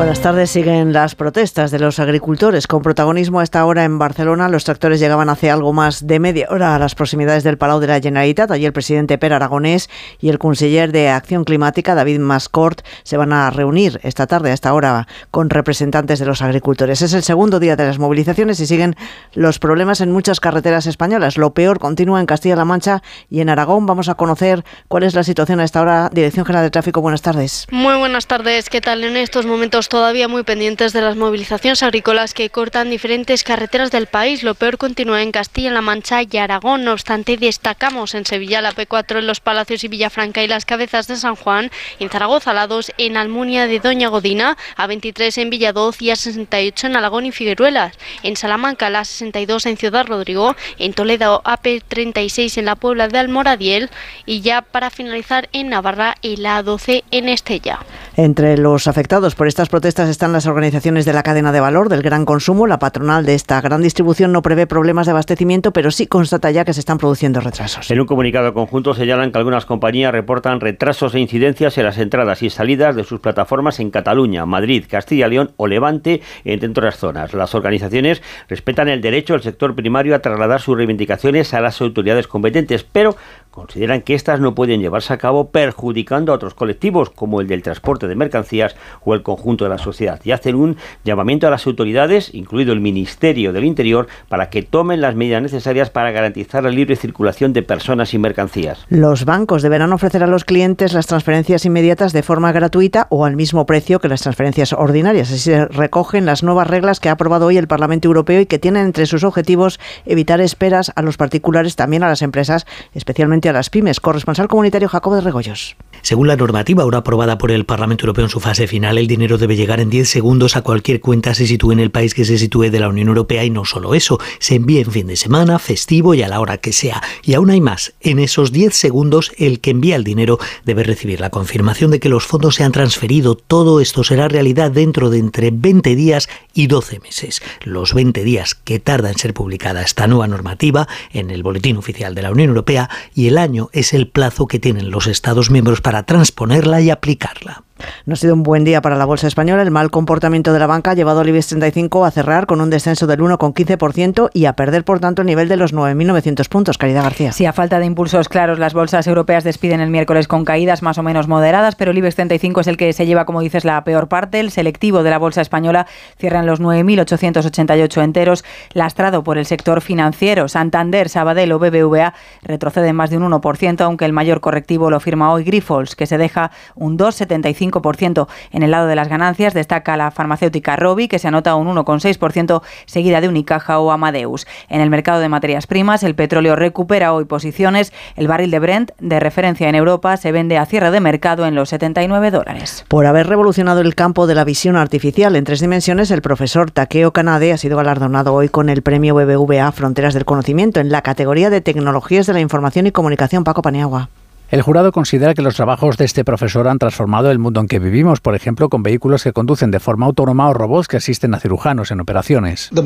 Buenas tardes. Siguen las protestas de los agricultores con protagonismo a esta hora en Barcelona. Los tractores llegaban hace algo más de media hora a las proximidades del Palau de la Generalitat. Allí el presidente Per Aragonés y el conseller de Acción Climática, David Mascort, se van a reunir esta tarde a esta hora con representantes de los agricultores. Es el segundo día de las movilizaciones y siguen los problemas en muchas carreteras españolas. Lo peor continúa en Castilla-La Mancha y en Aragón. Vamos a conocer cuál es la situación a esta hora. Dirección General de Tráfico, buenas tardes. Muy buenas tardes. ¿Qué tal en estos momentos? Todavía muy pendientes de las movilizaciones agrícolas que cortan diferentes carreteras del país. Lo peor continúa en Castilla-La Mancha y Aragón. No obstante, destacamos en Sevilla la P4 en Los Palacios y Villafranca y las Cabezas de San Juan, en Zaragoza la 2 en Almunia de Doña Godina, a 23 en Villadoz y a 68 en Alagón y Figueruelas, en Salamanca la 62 en Ciudad Rodrigo, en Toledo AP36 en la Puebla de Almoradiel y ya para finalizar en Navarra el A12 en Estella. Entre los afectados por estas protestas están las organizaciones de la cadena de valor del gran consumo. La patronal de esta gran distribución no prevé problemas de abastecimiento, pero sí constata ya que se están produciendo retrasos. En un comunicado conjunto señalan que algunas compañías reportan retrasos e incidencias en las entradas y salidas de sus plataformas en Cataluña, Madrid, Castilla y León o Levante, entre otras zonas. Las organizaciones respetan el derecho del sector primario a trasladar sus reivindicaciones a las autoridades competentes, pero consideran que estas no pueden llevarse a cabo perjudicando a otros colectivos como el del transporte de mercancías o el conjunto de la sociedad y hacen un llamamiento a las autoridades, incluido el Ministerio del Interior, para que tomen las medidas necesarias para garantizar la libre circulación de personas y mercancías. Los bancos deberán ofrecer a los clientes las transferencias inmediatas de forma gratuita o al mismo precio que las transferencias ordinarias. Así se recogen las nuevas reglas que ha aprobado hoy el Parlamento Europeo y que tienen entre sus objetivos evitar esperas a los particulares, también a las empresas, especialmente a las pymes. Corresponsal comunitario Jacobo de Regoyos. Según la normativa ahora aprobada por el Parlamento Europeo en su fase final, el dinero debe llegar en 10 segundos a cualquier cuenta se sitúe en el país que se sitúe de la Unión Europea y no solo eso, se envía en fin de semana, festivo y a la hora que sea. Y aún hay más, en esos 10 segundos el que envía el dinero debe recibir la confirmación de que los fondos se han transferido. Todo esto será realidad dentro de entre 20 días y 12 meses. Los 20 días que tarda en ser publicada esta nueva normativa en el Boletín Oficial de la Unión Europea y el año es el plazo que tienen los Estados miembros para transponerla y aplicarla. No ha sido un buen día para la bolsa española. El mal comportamiento de la banca ha llevado al IBEX 35 a cerrar con un descenso del 1,15% y a perder, por tanto, el nivel de los 9.900 puntos. Caridad García. Sí, a falta de impulsos claros, las bolsas europeas despiden el miércoles con caídas más o menos moderadas, pero el IBEX 35 es el que se lleva, como dices, la peor parte. El selectivo de la bolsa española cierra en los 9.888 enteros, lastrado por el sector financiero. Santander, Sabadell o BBVA retroceden más de un 1%, aunque el mayor correctivo lo firma hoy Grifols, que se deja un 2,75% en el lado de las ganancias destaca la farmacéutica Robi, que se anota un 1,6%, seguida de Unicaja o Amadeus. En el mercado de materias primas, el petróleo recupera hoy posiciones. El barril de Brent, de referencia en Europa, se vende a cierre de mercado en los 79 dólares. Por haber revolucionado el campo de la visión artificial en tres dimensiones, el profesor Takeo Kanade ha sido galardonado hoy con el premio BBVA Fronteras del Conocimiento en la categoría de Tecnologías de la Información y Comunicación Paco Paniagua. El jurado considera que los trabajos de este profesor han transformado el mundo en que vivimos, por ejemplo, con vehículos que conducen de forma autónoma o robots que asisten a cirujanos en operaciones. La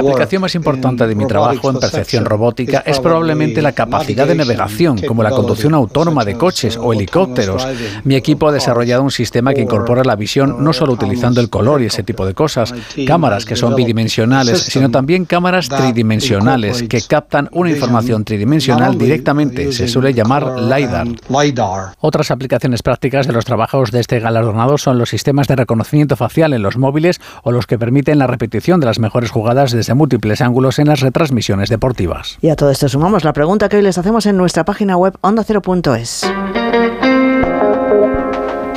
aplicación más importante de mi trabajo en percepción robótica es probablemente la capacidad de navegación, como la conducción autónoma de coches o helicópteros. Mi equipo ha desarrollado un sistema que incorpora la visión no solo utilizando el color y ese tipo de cosas, cámaras que son bidimensionales, sino también cámaras tridimensionales que captan una información tridimensional directamente se suele llamar LiDAR. Otras aplicaciones prácticas de los trabajos de este galardonado son los sistemas de reconocimiento facial en los móviles o los que permiten la repetición de las mejores jugadas desde múltiples ángulos en las retransmisiones deportivas. Y a todo esto sumamos la pregunta que hoy les hacemos en nuestra página web ondacero.es.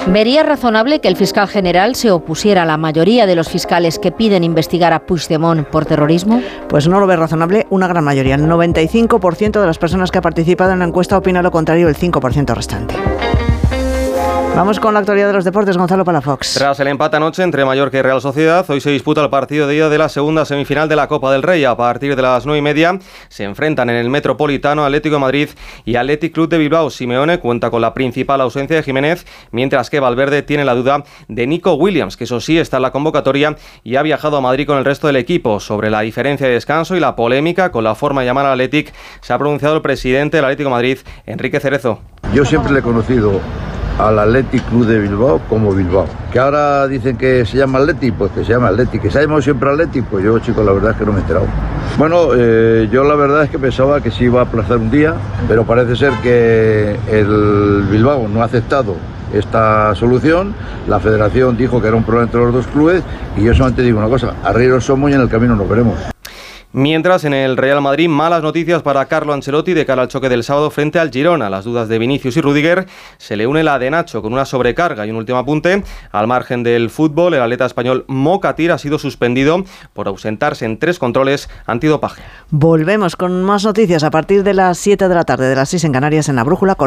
¿Vería razonable que el fiscal general se opusiera a la mayoría de los fiscales que piden investigar a Puigdemont por terrorismo? Pues no lo ve razonable una gran mayoría. El 95% de las personas que ha participado en la encuesta opina lo contrario, el 5% restante. Vamos con la actualidad de los deportes, Gonzalo Palafox. Tras el empate anoche entre Mallorca y Real Sociedad, hoy se disputa el partido de día de la segunda semifinal de la Copa del Rey. A partir de las nueve y media se enfrentan en el Metropolitano Atlético de Madrid y Athletic Club de Bilbao. Simeone cuenta con la principal ausencia de Jiménez, mientras que Valverde tiene la duda de Nico Williams, que eso sí está en la convocatoria y ha viajado a Madrid con el resto del equipo. Sobre la diferencia de descanso y la polémica con la forma de llamar al Athletic, se ha pronunciado el presidente del Atlético de Madrid, Enrique Cerezo. Yo siempre le he conocido al Athletic Club de Bilbao como Bilbao. Que ahora dicen que se llama Athletic, pues que se llama Athletic. Que se ha llamado siempre Athletic, pues yo, chicos, la verdad es que no me he enterado. Bueno, eh, yo la verdad es que pensaba que se iba a aplazar un día, pero parece ser que el Bilbao no ha aceptado esta solución. La federación dijo que era un problema entre los dos clubes y yo solamente digo una cosa, arrieros somos y en el camino nos veremos. Mientras en el Real Madrid, malas noticias para Carlo Ancelotti de cara al choque del sábado frente al Girona. Las dudas de Vinicius y Rudiger se le une la de Nacho con una sobrecarga y un último apunte. Al margen del fútbol, el atleta español Mocatir ha sido suspendido por ausentarse en tres controles antidopaje. Volvemos con más noticias a partir de las 7 de la tarde, de las 6 en Canarias en la Brújula.